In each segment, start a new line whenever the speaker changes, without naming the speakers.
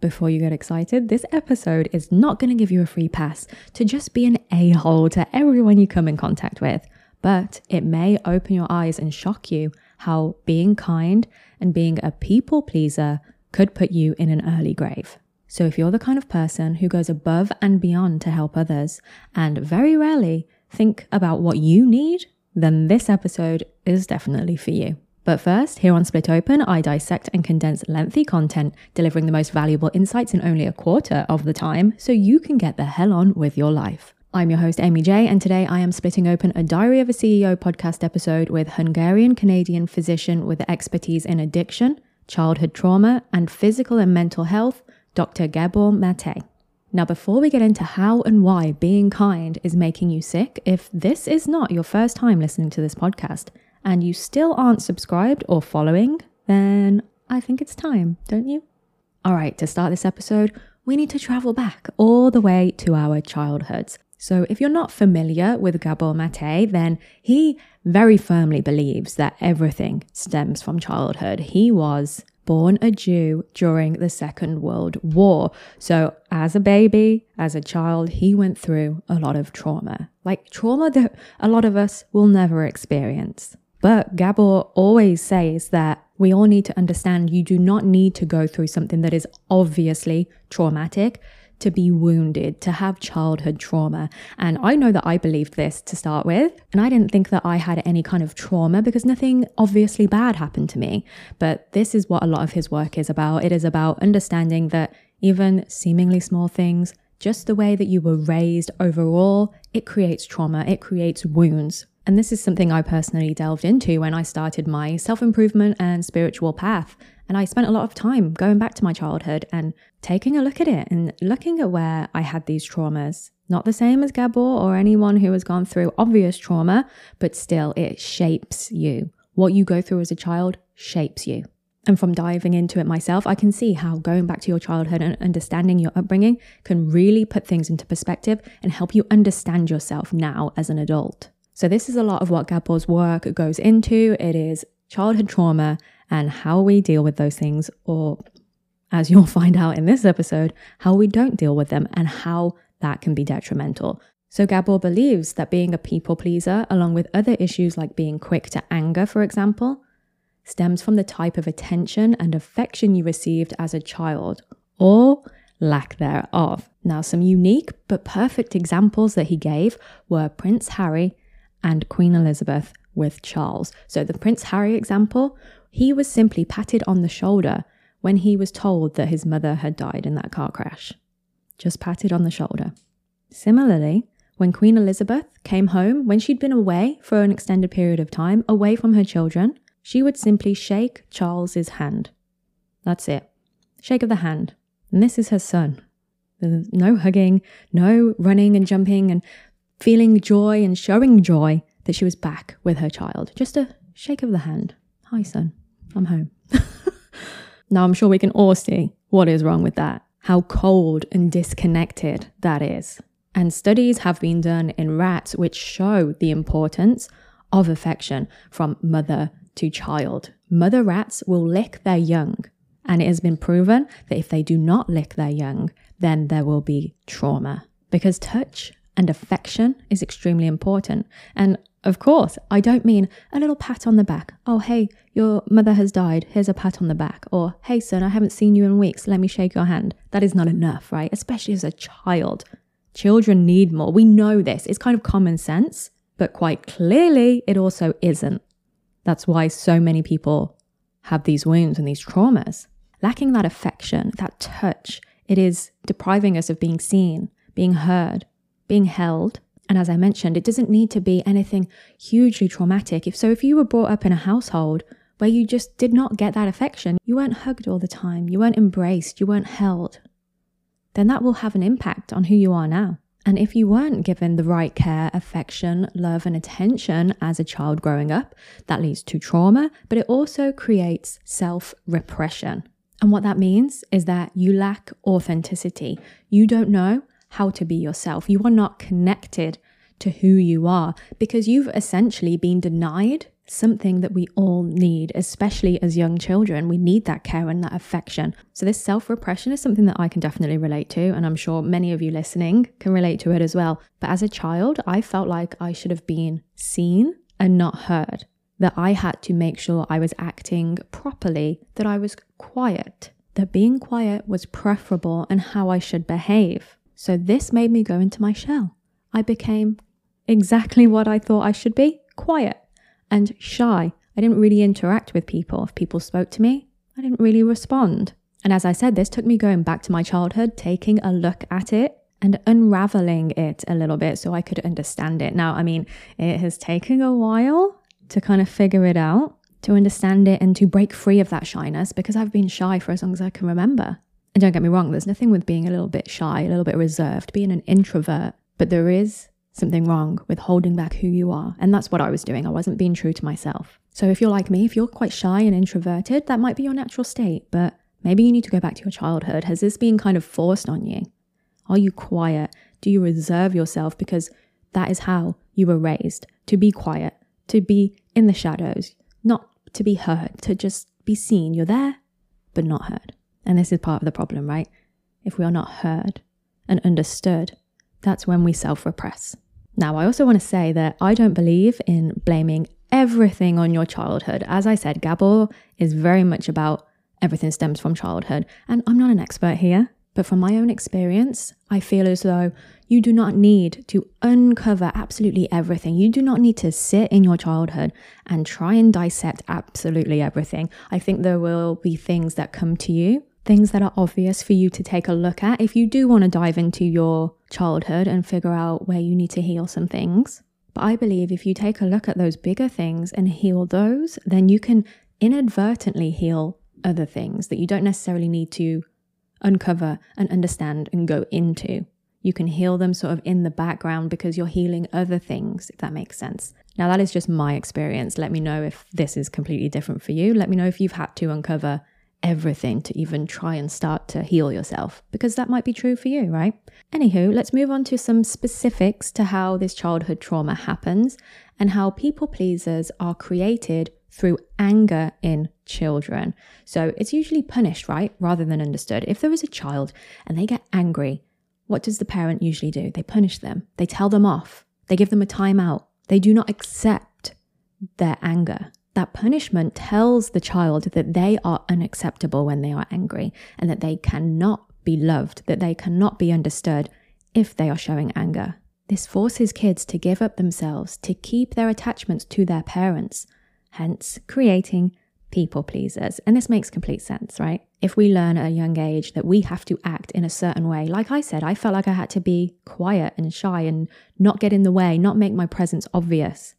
Before you get excited, this episode is not going to give you a free pass to just be an a hole to everyone you come in contact with, but it may open your eyes and shock you how being kind and being a people pleaser could put you in an early grave. So, if you're the kind of person who goes above and beyond to help others and very rarely think about what you need, then this episode is definitely for you. But first, here on Split Open, I dissect and condense lengthy content, delivering the most valuable insights in only a quarter of the time so you can get the hell on with your life. I'm your host, Amy J, and today I am splitting open a Diary of a CEO podcast episode with Hungarian Canadian physician with expertise in addiction, childhood trauma, and physical and mental health, Dr. Gabor Mate. Now, before we get into how and why being kind is making you sick, if this is not your first time listening to this podcast, and you still aren't subscribed or following, then I think it's time, don't you? All right, to start this episode, we need to travel back all the way to our childhoods. So, if you're not familiar with Gabor Mate, then he very firmly believes that everything stems from childhood. He was born a Jew during the Second World War. So, as a baby, as a child, he went through a lot of trauma, like trauma that a lot of us will never experience. But Gabor always says that we all need to understand you do not need to go through something that is obviously traumatic to be wounded, to have childhood trauma. And I know that I believed this to start with. And I didn't think that I had any kind of trauma because nothing obviously bad happened to me. But this is what a lot of his work is about. It is about understanding that even seemingly small things, just the way that you were raised overall, it creates trauma, it creates wounds. And this is something I personally delved into when I started my self improvement and spiritual path. And I spent a lot of time going back to my childhood and taking a look at it and looking at where I had these traumas. Not the same as Gabor or anyone who has gone through obvious trauma, but still it shapes you. What you go through as a child shapes you. And from diving into it myself, I can see how going back to your childhood and understanding your upbringing can really put things into perspective and help you understand yourself now as an adult. So, this is a lot of what Gabor's work goes into. It is childhood trauma and how we deal with those things, or as you'll find out in this episode, how we don't deal with them and how that can be detrimental. So, Gabor believes that being a people pleaser, along with other issues like being quick to anger, for example, stems from the type of attention and affection you received as a child, or lack thereof. Now, some unique but perfect examples that he gave were Prince Harry and Queen Elizabeth with Charles. So, the Prince Harry example, he was simply patted on the shoulder when he was told that his mother had died in that car crash. Just patted on the shoulder. Similarly, when Queen Elizabeth came home, when she'd been away for an extended period of time, away from her children, she would simply shake Charles's hand. That's it. Shake of the hand. And this is her son. There's no hugging, no running and jumping and feeling joy and showing joy that she was back with her child. Just a shake of the hand. Hi, son. I'm home. now, I'm sure we can all see what is wrong with that, how cold and disconnected that is. And studies have been done in rats which show the importance of affection from mother to child. Mother rats will lick their young, and it has been proven that if they do not lick their young, then there will be trauma. Because touch and affection is extremely important. And of course, I don't mean a little pat on the back. Oh, hey, your mother has died. Here's a pat on the back. Or, hey, son, I haven't seen you in weeks. Let me shake your hand. That is not enough, right? Especially as a child. Children need more. We know this. It's kind of common sense, but quite clearly, it also isn't. That's why so many people have these wounds and these traumas. Lacking that affection, that touch, it is depriving us of being seen, being heard, being held. And as I mentioned, it doesn't need to be anything hugely traumatic. If so, if you were brought up in a household where you just did not get that affection, you weren't hugged all the time, you weren't embraced, you weren't held, then that will have an impact on who you are now. And if you weren't given the right care, affection, love, and attention as a child growing up, that leads to trauma, but it also creates self repression. And what that means is that you lack authenticity. You don't know how to be yourself. You are not connected to who you are because you've essentially been denied something that we all need, especially as young children. We need that care and that affection. So, this self repression is something that I can definitely relate to, and I'm sure many of you listening can relate to it as well. But as a child, I felt like I should have been seen and not heard, that I had to make sure I was acting properly, that I was quiet, that being quiet was preferable and how I should behave. So, this made me go into my shell. I became exactly what I thought I should be quiet and shy. I didn't really interact with people. If people spoke to me, I didn't really respond. And as I said, this took me going back to my childhood, taking a look at it and unraveling it a little bit so I could understand it. Now, I mean, it has taken a while to kind of figure it out, to understand it, and to break free of that shyness because I've been shy for as long as I can remember. And don't get me wrong, there's nothing with being a little bit shy, a little bit reserved, being an introvert, but there is something wrong with holding back who you are. And that's what I was doing. I wasn't being true to myself. So if you're like me, if you're quite shy and introverted, that might be your natural state, but maybe you need to go back to your childhood. Has this been kind of forced on you? Are you quiet? Do you reserve yourself because that is how you were raised to be quiet, to be in the shadows, not to be heard, to just be seen. You're there, but not heard. And this is part of the problem, right? If we are not heard and understood, that's when we self repress. Now, I also want to say that I don't believe in blaming everything on your childhood. As I said, Gabor is very much about everything stems from childhood. And I'm not an expert here, but from my own experience, I feel as though you do not need to uncover absolutely everything. You do not need to sit in your childhood and try and dissect absolutely everything. I think there will be things that come to you things that are obvious for you to take a look at if you do want to dive into your childhood and figure out where you need to heal some things. But I believe if you take a look at those bigger things and heal those, then you can inadvertently heal other things that you don't necessarily need to uncover and understand and go into. You can heal them sort of in the background because you're healing other things, if that makes sense. Now, that is just my experience. Let me know if this is completely different for you. Let me know if you've had to uncover everything to even try and start to heal yourself, because that might be true for you, right? Anywho, let's move on to some specifics to how this childhood trauma happens and how people pleasers are created through anger in children. So it's usually punished, right? Rather than understood. If there is a child and they get angry, what does the parent usually do? They punish them, they tell them off, they give them a timeout, they do not accept their anger that punishment tells the child that they are unacceptable when they are angry and that they cannot be loved, that they cannot be understood if they are showing anger. This forces kids to give up themselves to keep their attachments to their parents, hence creating people pleasers. And this makes complete sense, right? If we learn at a young age that we have to act in a certain way, like I said, I felt like I had to be quiet and shy and not get in the way, not make my presence obvious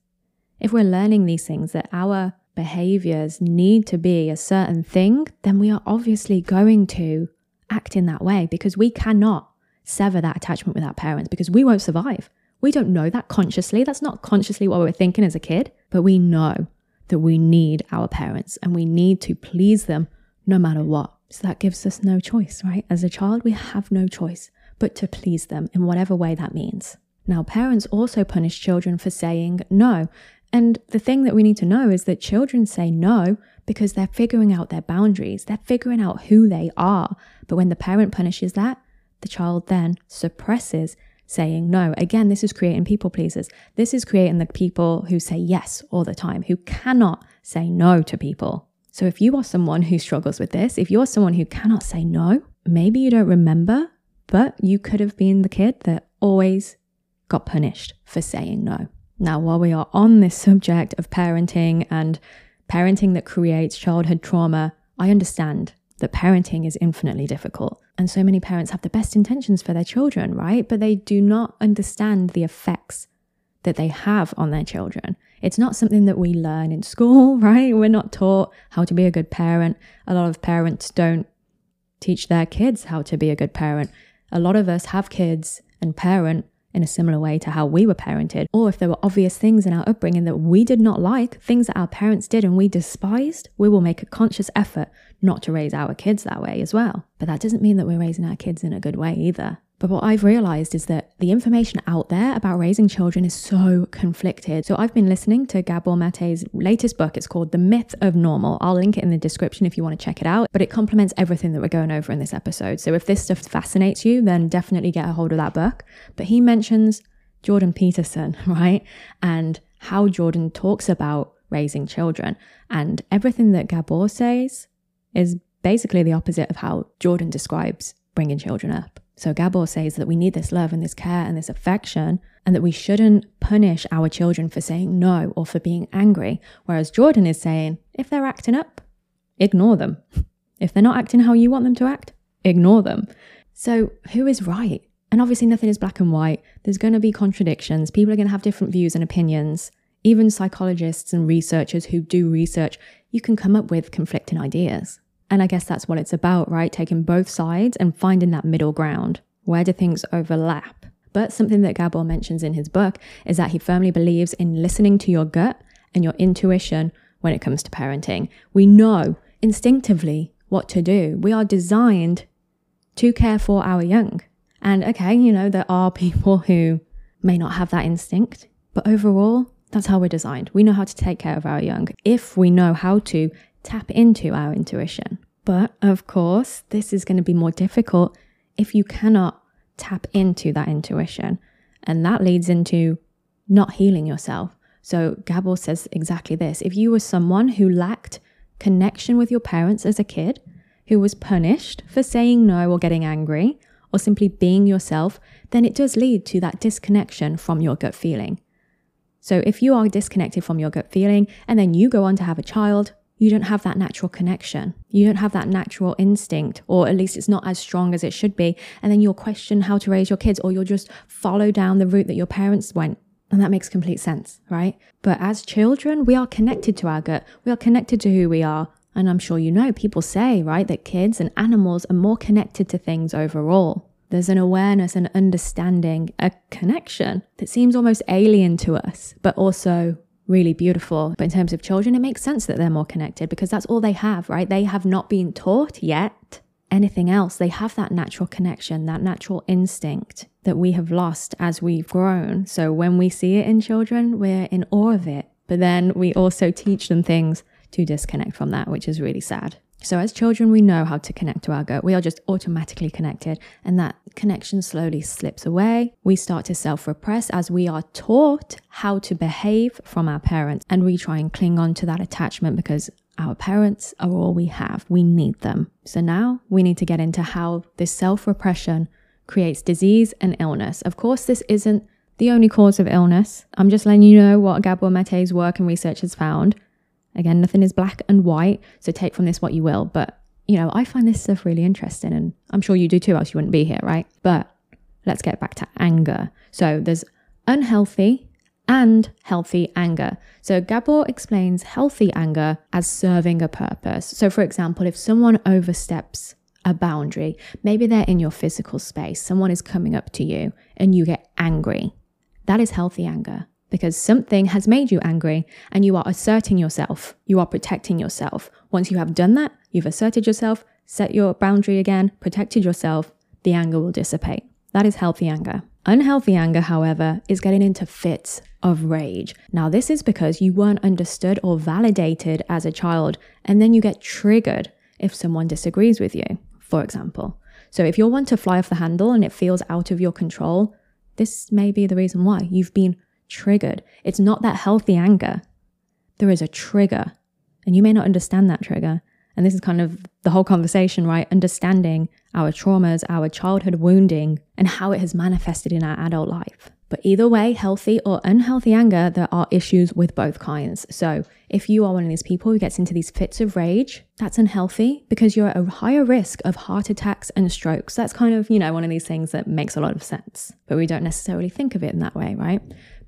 if we're learning these things that our behaviors need to be a certain thing, then we are obviously going to act in that way because we cannot sever that attachment with our parents because we won't survive. We don't know that consciously. That's not consciously what we are thinking as a kid, but we know that we need our parents and we need to please them no matter what. So that gives us no choice, right? As a child, we have no choice but to please them in whatever way that means. Now, parents also punish children for saying no. And the thing that we need to know is that children say no because they're figuring out their boundaries, they're figuring out who they are. But when the parent punishes that, the child then suppresses saying no. Again, this is creating people pleasers. This is creating the people who say yes all the time, who cannot say no to people. So if you are someone who struggles with this, if you're someone who cannot say no, maybe you don't remember, but you could have been the kid that always got punished for saying no. Now, while we are on this subject of parenting and parenting that creates childhood trauma, I understand that parenting is infinitely difficult. And so many parents have the best intentions for their children, right? But they do not understand the effects that they have on their children. It's not something that we learn in school, right? We're not taught how to be a good parent. A lot of parents don't teach their kids how to be a good parent. A lot of us have kids and parent in a similar way to how we were parented, or if there were obvious things in our upbringing that we did not like, things that our parents did and we despised, we will make a conscious effort not to raise our kids that way as well. But that doesn't mean that we're raising our kids in a good way either. But what I've realized is that the information out there about raising children is so conflicted. So I've been listening to Gabor Mate's latest book. It's called The Myth of Normal. I'll link it in the description if you want to check it out. But it complements everything that we're going over in this episode. So if this stuff fascinates you, then definitely get a hold of that book. But he mentions Jordan Peterson, right? And how Jordan talks about raising children. And everything that Gabor says is basically the opposite of how Jordan describes bringing children up. So Gabor says that we need this love and this care and this affection, and that we shouldn't punish our children for saying no or for being angry. Whereas Jordan is saying, if they're acting up, ignore them. If they're not acting how you want them to act, ignore them. So who is right? And obviously, nothing is black and white. There's going to be contradictions. People are going to have different views and opinions. Even psychologists and researchers who do research, you can come up with conflicting ideas. And I guess that's what it's about, right? Taking both sides and finding that middle ground. Where do things overlap? But something that Gabor mentions in his book is that he firmly believes in listening to your gut and your intuition when it comes to parenting. We know instinctively what to do. We are designed to care for our young. And okay, you know, there are people who may not have that instinct, but overall, that's how we're designed. We know how to take care of our young if we know how to tap into our intuition. But of course, this is going to be more difficult if you cannot tap into that intuition. And that leads into not healing yourself. So Gabor says exactly this. If you were someone who lacked connection with your parents as a kid, who was punished for saying no or getting angry, or simply being yourself, then it does lead to that disconnection from your gut feeling. So if you are disconnected from your gut feeling and then you go on to have a child, you don't have that natural connection. You don't have that natural instinct, or at least it's not as strong as it should be. And then you'll question how to raise your kids, or you'll just follow down the route that your parents went. And that makes complete sense, right? But as children, we are connected to our gut. We are connected to who we are. And I'm sure you know, people say, right, that kids and animals are more connected to things overall. There's an awareness an understanding, a connection that seems almost alien to us, but also really beautiful. But in terms of children, it makes sense that they're more connected because that's all they have, right? They have not been taught yet anything else. They have that natural connection, that natural instinct that we have lost as we've grown. So when we see it in children, we're in awe of it. But then we also teach them things to disconnect from that, which is really sad. So, as children, we know how to connect to our gut. We are just automatically connected, and that connection slowly slips away. We start to self repress as we are taught how to behave from our parents, and we try and cling on to that attachment because our parents are all we have. We need them. So, now we need to get into how this self repression creates disease and illness. Of course, this isn't the only cause of illness. I'm just letting you know what Gabor Mate's work and research has found. Again, nothing is black and white, so take from this what you will. But, you know, I find this stuff really interesting, and I'm sure you do too, else you wouldn't be here, right? But let's get back to anger. So there's unhealthy and healthy anger. So Gabor explains healthy anger as serving a purpose. So, for example, if someone oversteps a boundary, maybe they're in your physical space, someone is coming up to you, and you get angry. That is healthy anger because something has made you angry and you are asserting yourself. You are protecting yourself. Once you have done that, you've asserted yourself, set your boundary again, protected yourself, the anger will dissipate. That is healthy anger. Unhealthy anger, however, is getting into fits of rage. Now, this is because you weren't understood or validated as a child, and then you get triggered if someone disagrees with you, for example. So, if you're one to fly off the handle and it feels out of your control, this may be the reason why you've been triggered. It's not that healthy anger. There is a trigger, and you may not understand that trigger. And this is kind of the whole conversation, right? Understanding our traumas, our childhood wounding, and how it has manifested in our adult life. But either way, healthy or unhealthy anger, there are issues with both kinds. So if you are one of these people who gets into these fits of rage, that's unhealthy because you're at a higher risk of heart attacks and strokes. That's kind of, you know, one of these things that makes a lot of sense, but we don't necessarily think of it in that way, right?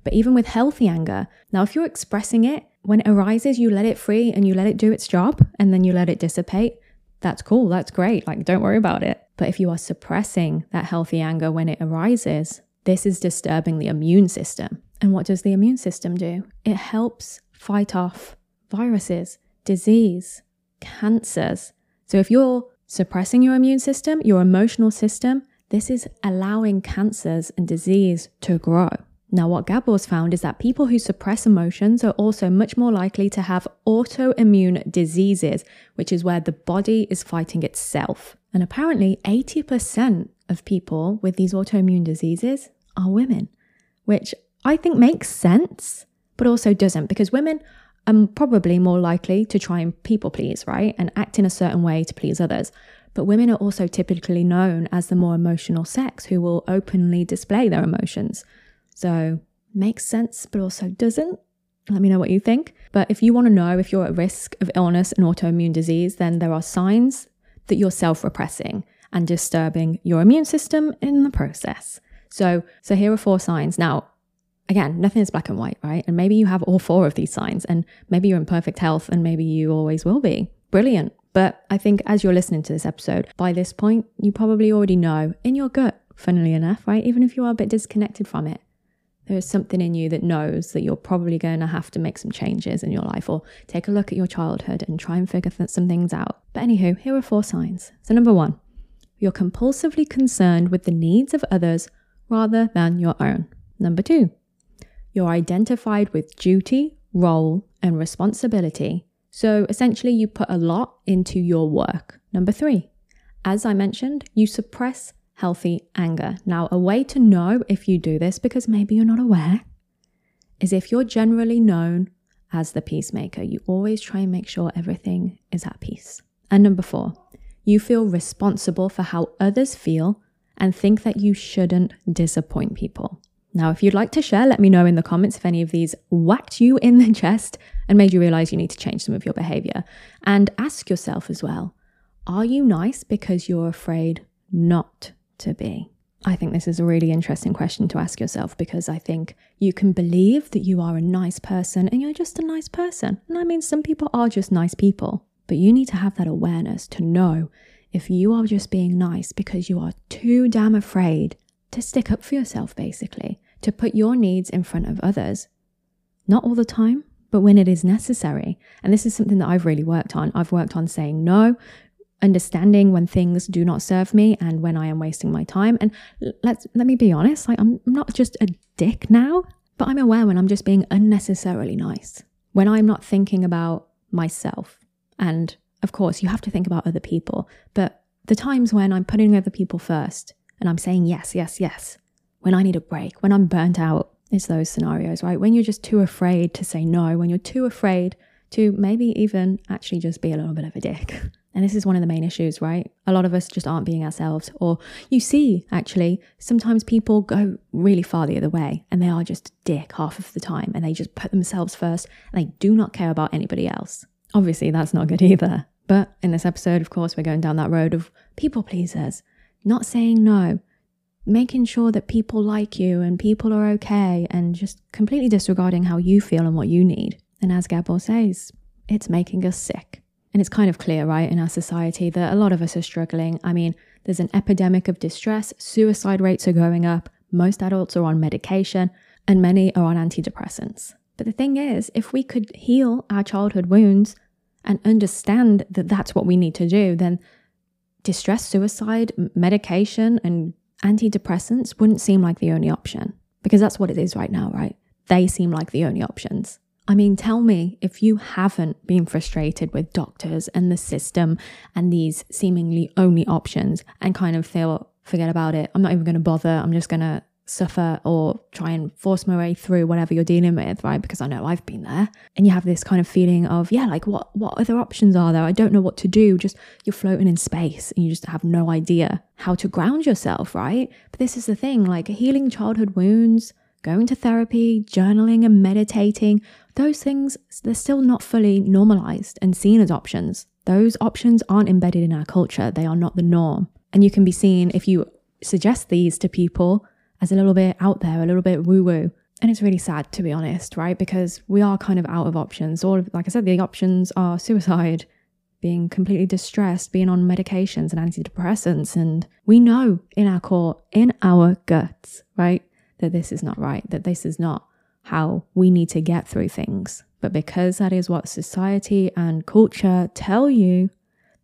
But even with healthy anger. Now, if you're expressing it, when it arises, you let it free and you let it do its job and then you let it dissipate. That's cool. That's great. Like, don't worry about it. But if you are suppressing that healthy anger when it arises, this is disturbing the immune system. And what does the immune system do? It helps fight off viruses, disease, cancers. So if you're suppressing your immune system, your emotional system, this is allowing cancers and disease to grow. Now, what Gabor's found is that people who suppress emotions are also much more likely to have autoimmune diseases, which is where the body is fighting itself. And apparently, 80% of people with these autoimmune diseases are women, which I think makes sense, but also doesn't, because women are probably more likely to try and people please, right? And act in a certain way to please others. But women are also typically known as the more emotional sex who will openly display their emotions. So makes sense, but also doesn't. Let me know what you think. But if you want to know if you're at risk of illness and autoimmune disease, then there are signs that you're self repressing and disturbing your immune system in the process. So, so here are four signs. Now, again, nothing is black and white, right? And maybe you have all four of these signs, and maybe you're in perfect health, and maybe you always will be. Brilliant. But I think as you're listening to this episode, by this point, you probably already know in your gut, funnily enough, right? Even if you are a bit disconnected from it, there is something in you that knows that you're probably going to have to make some changes in your life or take a look at your childhood and try and figure th- some things out. But anywho, here are four signs. So, number one, you're compulsively concerned with the needs of others rather than your own. Number two, you're identified with duty, role, and responsibility. So, essentially, you put a lot into your work. Number three, as I mentioned, you suppress healthy anger. Now, a way to know if you do this, because maybe you're not aware, is if you're generally known as the peacemaker. You always try and make sure everything is at peace. And number four, you feel responsible for how others feel and think that you shouldn't disappoint people. Now, if you'd like to share, let me know in the comments if any of these whacked you in the chest and made you realize you need to change some of your behavior. And ask yourself as well are you nice because you're afraid not to be? I think this is a really interesting question to ask yourself because I think you can believe that you are a nice person and you're just a nice person. And I mean, some people are just nice people, but you need to have that awareness to know if you are just being nice because you are too damn afraid to stick up for yourself, basically, to put your needs in front of others. Not all the time, but when it is necessary. And this is something that I've really worked on. I've worked on saying no, understanding when things do not serve me and when I am wasting my time. And let's let me be honest, like I'm not just a dick now, but I'm aware when I'm just being unnecessarily nice. When I'm not thinking about myself. And of course, you have to think about other people, but the times when I'm putting other people first and I'm saying yes, yes, yes, when I need a break, when I'm burnt out, it's those scenarios, right? When you're just too afraid to say no, when you're too afraid to maybe even actually just be a little bit of a dick. And this is one of the main issues, right? A lot of us just aren't being ourselves. Or you see, actually, sometimes people go really far the other way and they are just dick half of the time and they just put themselves first and they do not care about anybody else. Obviously, that's not good either. But in this episode, of course, we're going down that road of people pleasers, not saying no, making sure that people like you and people are okay, and just completely disregarding how you feel and what you need. And as Gabor says, it's making us sick. And it's kind of clear, right, in our society that a lot of us are struggling. I mean, there's an epidemic of distress, suicide rates are going up, most adults are on medication, and many are on antidepressants. But the thing is, if we could heal our childhood wounds and understand that that's what we need to do, then distress, suicide, medication, and antidepressants wouldn't seem like the only option because that's what it is right now, right? They seem like the only options. I mean, tell me if you haven't been frustrated with doctors and the system and these seemingly only options and kind of feel, forget about it. I'm not even going to bother. I'm just going to suffer or try and force my way through whatever you're dealing with, right? Because I know I've been there. And you have this kind of feeling of, yeah, like what what other options are there? I don't know what to do. Just you're floating in space and you just have no idea how to ground yourself, right? But this is the thing, like healing childhood wounds, going to therapy, journaling and meditating, those things, they're still not fully normalized and seen as options. Those options aren't embedded in our culture, they are not the norm. And you can be seen if you suggest these to people as a little bit out there, a little bit woo woo. And it's really sad to be honest, right? Because we are kind of out of options. All of, like I said, the options are suicide, being completely distressed, being on medications and antidepressants. And we know in our core, in our guts, right, that this is not right, that this is not how we need to get through things. But because that is what society and culture tell you,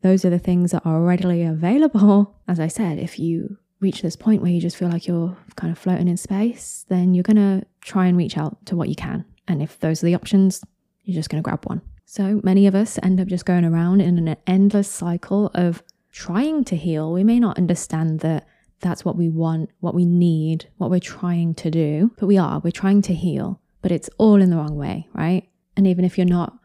those are the things that are readily available. As I said, if you reach this point where you just feel like you're kind of floating in space, then you're going to try and reach out to what you can. And if those are the options, you're just going to grab one. So many of us end up just going around in an endless cycle of trying to heal. We may not understand that that's what we want, what we need, what we're trying to do, but we are. We're trying to heal, but it's all in the wrong way, right? And even if you're not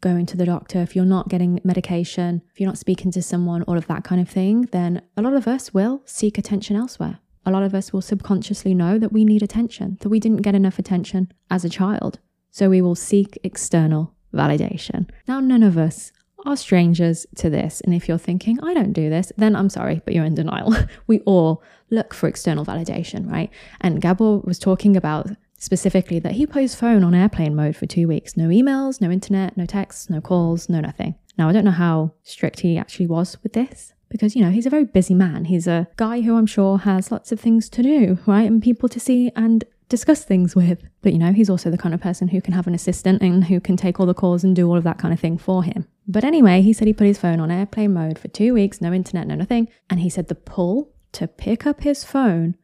going to the doctor, if you're not getting medication, if you're not speaking to someone, all of that kind of thing, then a lot of us will seek attention elsewhere. A lot of us will subconsciously know that we need attention, that we didn't get enough attention as a child. So we will seek external validation. Now, none of us are strangers to this. And if you're thinking, I don't do this, then I'm sorry, but you're in denial. we all look for external validation, right? And Gabor was talking about specifically that he put his phone on airplane mode for two weeks. No emails, no internet, no texts, no calls, no nothing. Now, I don't know how strict he actually was with this because, you know, he's a very busy man. He's a guy who I'm sure has lots of things to do, right? And people to see and discuss things with. But, you know, he's also the kind of person who can have an assistant and who can take all the calls and do all of that kind of thing for him. But anyway, he said he put his phone on airplane mode for two weeks, no internet, no nothing. And he said the pull to pick up his phone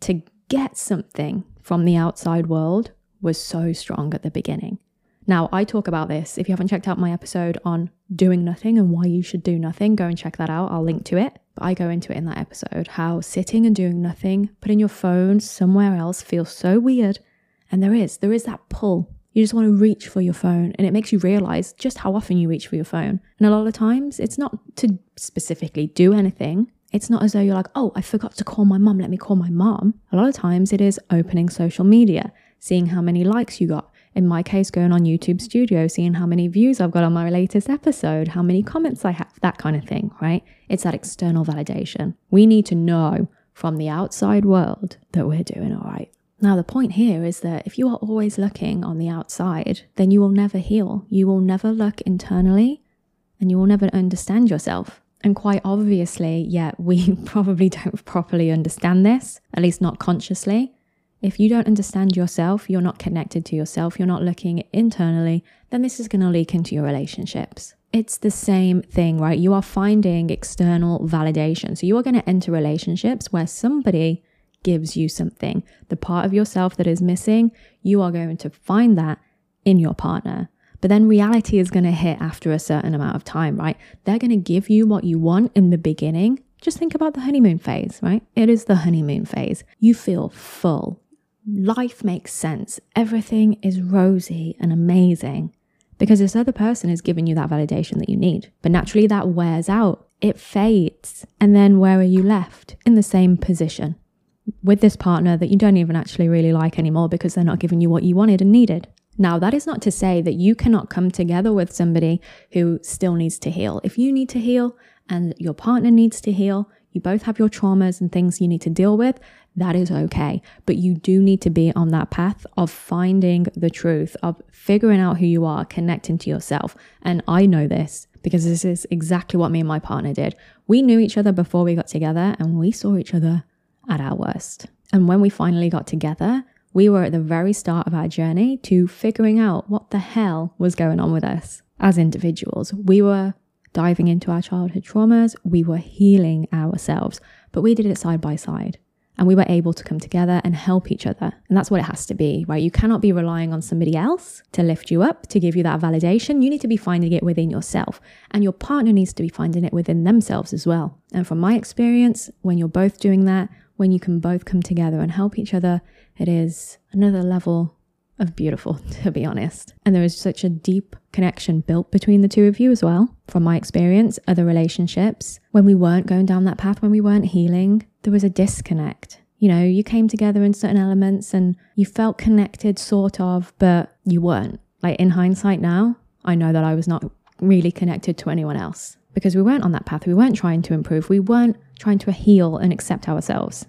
to get something from the outside world was so strong at the beginning. Now, I talk about this. If you haven't checked out my episode on doing nothing and why you should do nothing, go and check that out. I'll link to it. But I go into it in that episode how sitting and doing nothing, putting your phone somewhere else feels so weird. And there is, there is that pull. You just want to reach for your phone, and it makes you realize just how often you reach for your phone. And a lot of times, it's not to specifically do anything, it's not as though you're like, oh, I forgot to call my mum, let me call my mom. A lot of times it is opening social media, seeing how many likes you got. In my case, going on YouTube Studio, seeing how many views I've got on my latest episode, how many comments I have, that kind of thing, right? It's that external validation. We need to know from the outside world that we're doing all right. Now, the point here is that if you are always looking on the outside, then you will never heal. You will never look internally and you will never understand yourself. And quite obviously, yet we probably don't properly understand this, at least not consciously. If you don't understand yourself, you're not connected to yourself, you're not looking internally, then this is going to leak into your relationships. It's the same thing, right? You are finding external validation. So you are going to enter relationships where somebody gives you something. The part of yourself that is missing, you are going to find that in your partner. But then reality is going to hit after a certain amount of time, right? They're going to give you what you want in the beginning. Just think about the honeymoon phase, right? It is the honeymoon phase. You feel full. Life makes sense. Everything is rosy and amazing because this other person is giving you that validation that you need. But naturally, that wears out, it fades. And then where are you left? In the same position with this partner that you don't even actually really like anymore because they're not giving you what you wanted and needed. Now, that is not to say that you cannot come together with somebody who still needs to heal. If you need to heal and your partner needs to heal, you both have your traumas and things you need to deal with, that is okay. But you do need to be on that path of finding the truth, of figuring out who you are, connecting to yourself. And I know this because this is exactly what me and my partner did. We knew each other before we got together and we saw each other at our worst. And when we finally got together, we were at the very start of our journey to figuring out what the hell was going on with us as individuals. We were diving into our childhood traumas, we were healing ourselves, but we did it side by side. And we were able to come together and help each other. And that's what it has to be, right? You cannot be relying on somebody else to lift you up, to give you that validation. You need to be finding it within yourself. And your partner needs to be finding it within themselves as well. And from my experience, when you're both doing that, when you can both come together and help each other, it is another level of beautiful, to be honest. And there is such a deep connection built between the two of you as well. From my experience, other relationships, when we weren't going down that path, when we weren't healing, there was a disconnect. You know, you came together in certain elements and you felt connected, sort of, but you weren't. Like in hindsight now, I know that I was not really connected to anyone else because we weren't on that path. We weren't trying to improve. We weren't trying to heal and accept ourselves.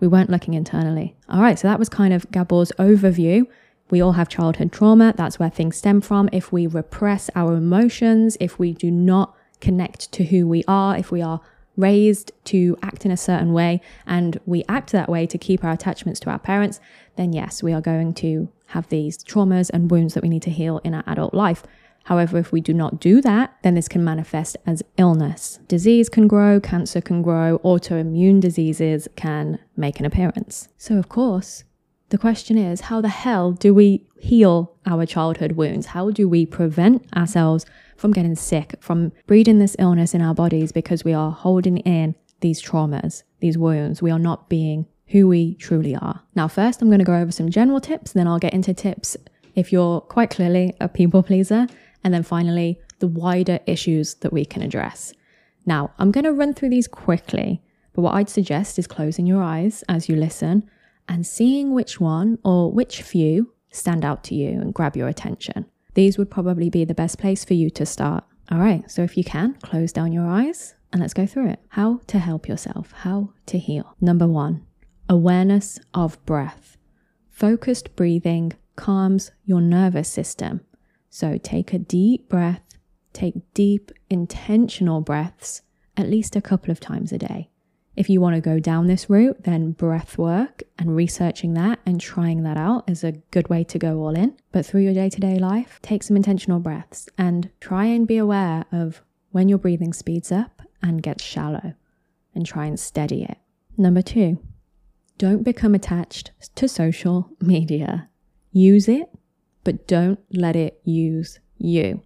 We weren't looking internally. All right, so that was kind of Gabor's overview. We all have childhood trauma. That's where things stem from. If we repress our emotions, if we do not connect to who we are, if we are raised to act in a certain way and we act that way to keep our attachments to our parents, then yes, we are going to have these traumas and wounds that we need to heal in our adult life. However, if we do not do that, then this can manifest as illness. Disease can grow, cancer can grow, autoimmune diseases can make an appearance. So, of course, the question is how the hell do we heal our childhood wounds? How do we prevent ourselves from getting sick, from breeding this illness in our bodies because we are holding in these traumas, these wounds? We are not being who we truly are. Now, first, I'm going to go over some general tips, then I'll get into tips if you're quite clearly a people pleaser, and then finally, the wider issues that we can address. Now, I'm going to run through these quickly, but what I'd suggest is closing your eyes as you listen and seeing which one or which few stand out to you and grab your attention. These would probably be the best place for you to start. All right, so if you can, close down your eyes and let's go through it. How to help yourself, how to heal. Number one, awareness of breath. Focused breathing calms your nervous system. So take a deep breath, take deep, intentional breaths at least a couple of times a day. If you want to go down this route, then breath work and researching that and trying that out is a good way to go all in. But through your day to day life, take some intentional breaths and try and be aware of when your breathing speeds up and gets shallow and try and steady it. Number two, don't become attached to social media. Use it, but don't let it use you.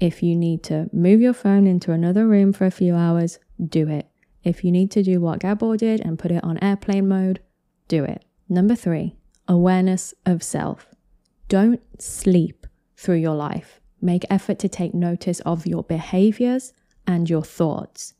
If you need to move your phone into another room for a few hours, do it. If you need to do what Gabor did and put it on airplane mode, do it. Number three, awareness of self. Don't sleep through your life. Make effort to take notice of your behaviors and your thoughts.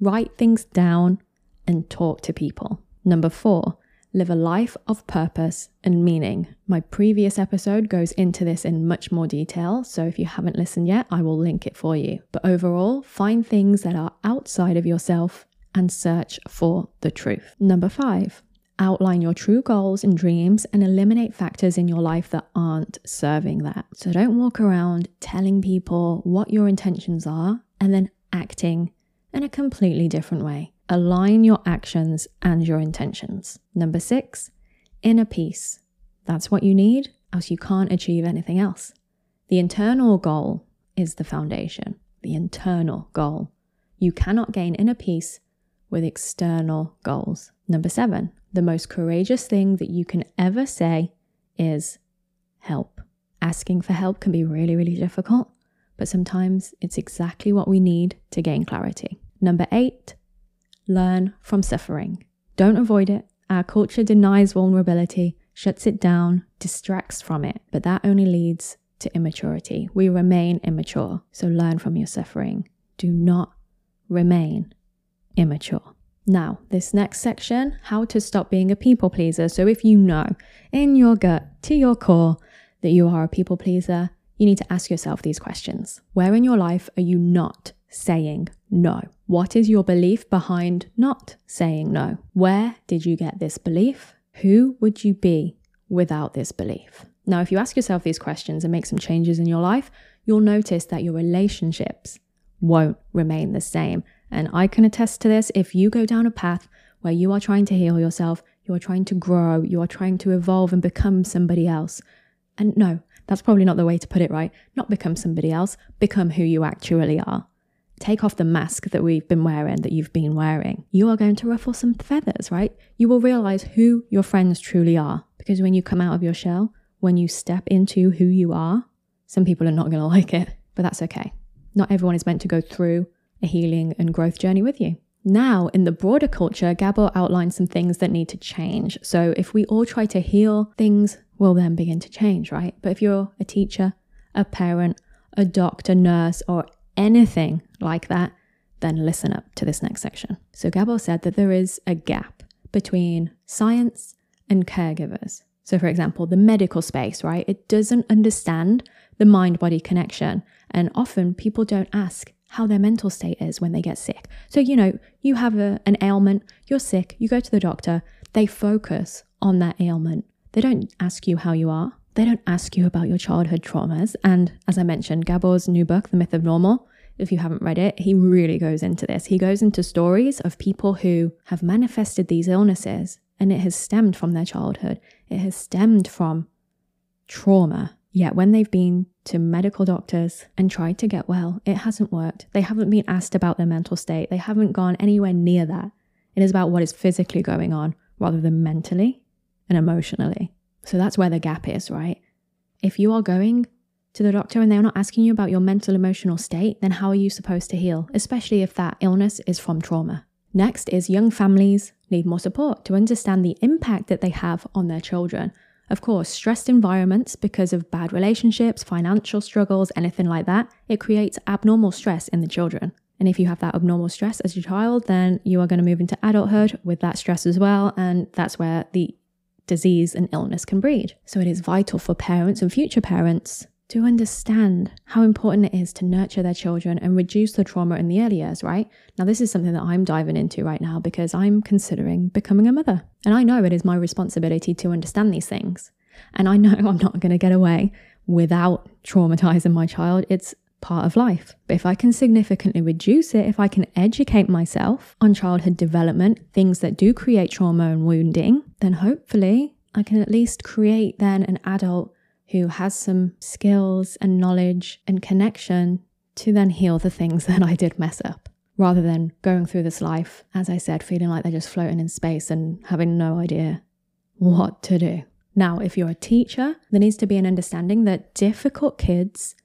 Write things down and talk to people. Number four, live a life of purpose and meaning. My previous episode goes into this in much more detail, so if you haven't listened yet, I will link it for you. But overall, find things that are outside of yourself and search for the truth. Number five, outline your true goals and dreams and eliminate factors in your life that aren't serving that. So don't walk around telling people what your intentions are and then acting in a completely different way. Align your actions and your intentions. Number six, inner peace. That's what you need, else you can't achieve anything else. The internal goal is the foundation, the internal goal. You cannot gain inner peace with external goals. Number seven, the most courageous thing that you can ever say is help. Asking for help can be really, really difficult, but sometimes it's exactly what we need to gain clarity. Number eight, learn from suffering. Don't avoid it. Our culture denies vulnerability, shuts it down, distracts from it, but that only leads to immaturity. We remain immature, so learn from your suffering. Do not remain immature. Now, this next section, how to stop being a people pleaser. So, if you know in your gut, to your core, that you are a people pleaser, you need to ask yourself these questions. Where in your life are you not saying no? What is your belief behind not saying no? Where did you get this belief? Who would you be without this belief? Now, if you ask yourself these questions and make some changes in your life, you'll notice that your relationships won't remain the same. And I can attest to this if you go down a path where you are trying to heal yourself, you are trying to grow, you are trying to evolve and become somebody else. And no, that's probably not the way to put it, right? Not become somebody else, become who you actually are. Take off the mask that we've been wearing, that you've been wearing. You are going to ruffle some feathers, right? You will realize who your friends truly are. Because when you come out of your shell, when you step into who you are, some people are not going to like it, but that's okay. Not everyone is meant to go through a healing and growth journey with you. Now, in the broader culture, Gabor outlines some things that need to change. So, if we all try to heal, things will then begin to change, right? But if you're a teacher, a parent, a doctor, nurse, or anything like that, then listen up to this next section. So, Gabor said that there is a gap between science and caregivers. So, for example, the medical space, right? It doesn't understand the mind body connection. And often people don't ask, how their mental state is when they get sick. So, you know, you have a, an ailment, you're sick, you go to the doctor, they focus on that ailment. They don't ask you how you are. They don't ask you about your childhood traumas. And as I mentioned, Gabor's new book, The Myth of Normal, if you haven't read it, he really goes into this. He goes into stories of people who have manifested these illnesses and it has stemmed from their childhood. It has stemmed from trauma Yet when they've been to medical doctors and tried to get well, it hasn't worked. They haven't been asked about their mental state, they haven't gone anywhere near that. It is about what is physically going on rather than mentally and emotionally. So that's where the gap is, right? If you are going to the doctor and they're not asking you about your mental emotional state, then how are you supposed to heal, especially if that illness is from trauma? Next is young families need more support to understand the impact that they have on their children. Of course, stressed environments because of bad relationships, financial struggles, anything like that, it creates abnormal stress in the children. And if you have that abnormal stress as a child, then you are going to move into adulthood with that stress as well. And that's where the disease and illness can breed. So it is vital for parents and future parents to understand how important it is to nurture their children and reduce the trauma in the early years, right? Now, this is something that I'm diving into right now because I'm considering becoming a mother. And I know it is my responsibility to understand these things. And I know I'm not going to get away without traumatizing my child. It's part of life. But if I can significantly reduce it, if I can educate myself on childhood development, things that do create trauma and wounding, then hopefully I can at least create then an adult who has some skills and knowledge and connection to then heal the things that I did mess up. Rather than going through this life, as I said, feeling like they're just floating in space and having no idea what to do. Now, if you're a teacher, there needs to be an understanding that difficult kids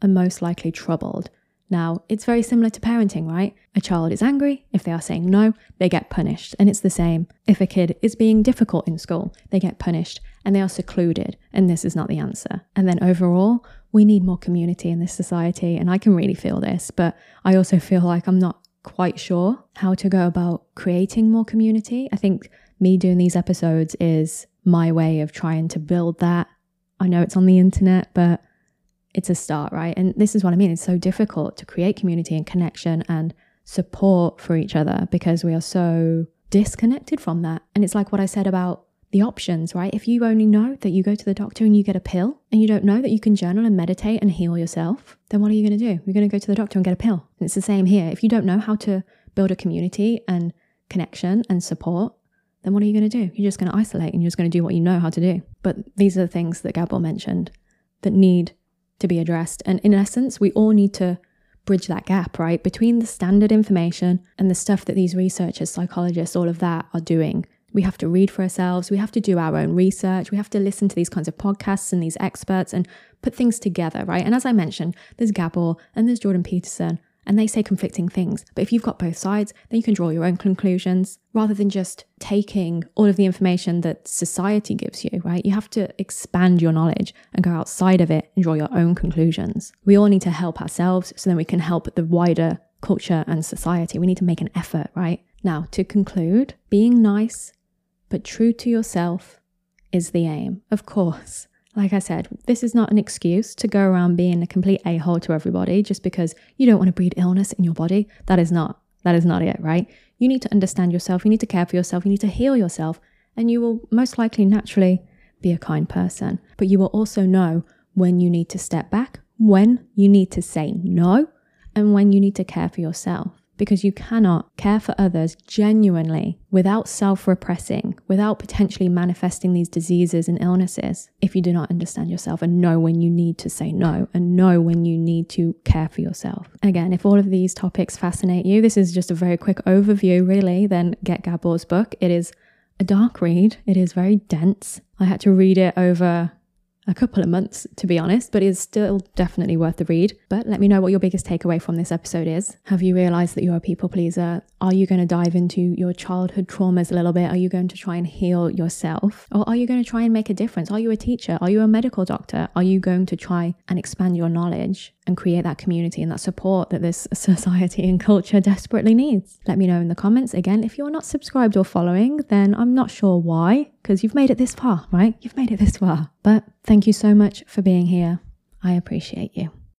are most likely troubled. Now, it's very similar to parenting, right? A child is angry. If they are saying no, they get punished. And it's the same. If a kid is being difficult in school, they get punished and they are secluded. And this is not the answer. And then overall, we need more community in this society. And I can really feel this, but I also feel like I'm not quite sure how to go about creating more community. I think me doing these episodes is my way of trying to build that. I know it's on the internet, but it's a start, right? And this is what I mean. It's so difficult to create community and connection and support for each other because we are so disconnected from that. And it's like what I said about the options, right? If you only know that you go to the doctor and you get a pill and you don't know that you can journal and meditate and heal yourself, then what are you going to do? You're going to go to the doctor and get a pill. And it's the same here. If you don't know how to build a community and connection and support, then what are you going to do? You're just going to isolate and you're just going to do what you know how to do. But these are the things that Gabor mentioned that need to be addressed. And in essence, we all need to bridge that gap, right? Between the standard information and the stuff that these researchers, psychologists, all of that are doing. We have to read for ourselves. We have to do our own research. We have to listen to these kinds of podcasts and these experts and put things together, right? And as I mentioned, there's Gabor and there's Jordan Peterson and they say conflicting things. But if you've got both sides, then you can draw your own conclusions rather than just taking all of the information that society gives you, right? You have to expand your knowledge and go outside of it and draw your own conclusions. We all need to help ourselves so then we can help the wider culture and society. We need to make an effort, right? Now, to conclude, being nice but true to yourself is the aim, of course. Like I said, this is not an excuse to go around being a complete a hole to everybody just because you don't want to breed illness in your body. That is not, that is not it, right? You need to understand yourself, you need to care for yourself, you need to heal yourself, and you will most likely naturally be a kind person. But you will also know when you need to step back, when you need to say no, and when you need to care for yourself because you cannot care for others genuinely without self repressing, without potentially manifesting these diseases and illnesses if you do not understand yourself and know when you need to say no and know when you need to care for yourself. Again, if all of these topics fascinate you, this is just a very quick overview, really, then get Gabor's book. It is a dark read, it is very dense. I had to read it over a couple of months, to be honest, but it's still definitely worth the read. But let me know what your biggest takeaway from this episode is. Have you realized that you're a people pleaser? Are you going to dive into your childhood traumas a little bit? Are you going to try and heal yourself? Or are you going to try and make a difference? Are you a teacher? Are you a medical doctor? Are you going to try and expand your knowledge and create that community and that support that this society and culture desperately needs? Let me know in the comments. Again, if you're not subscribed or following, then I'm not sure why, because you've made it this far, right? You've made it this far. But thank you so much for being here. I appreciate you.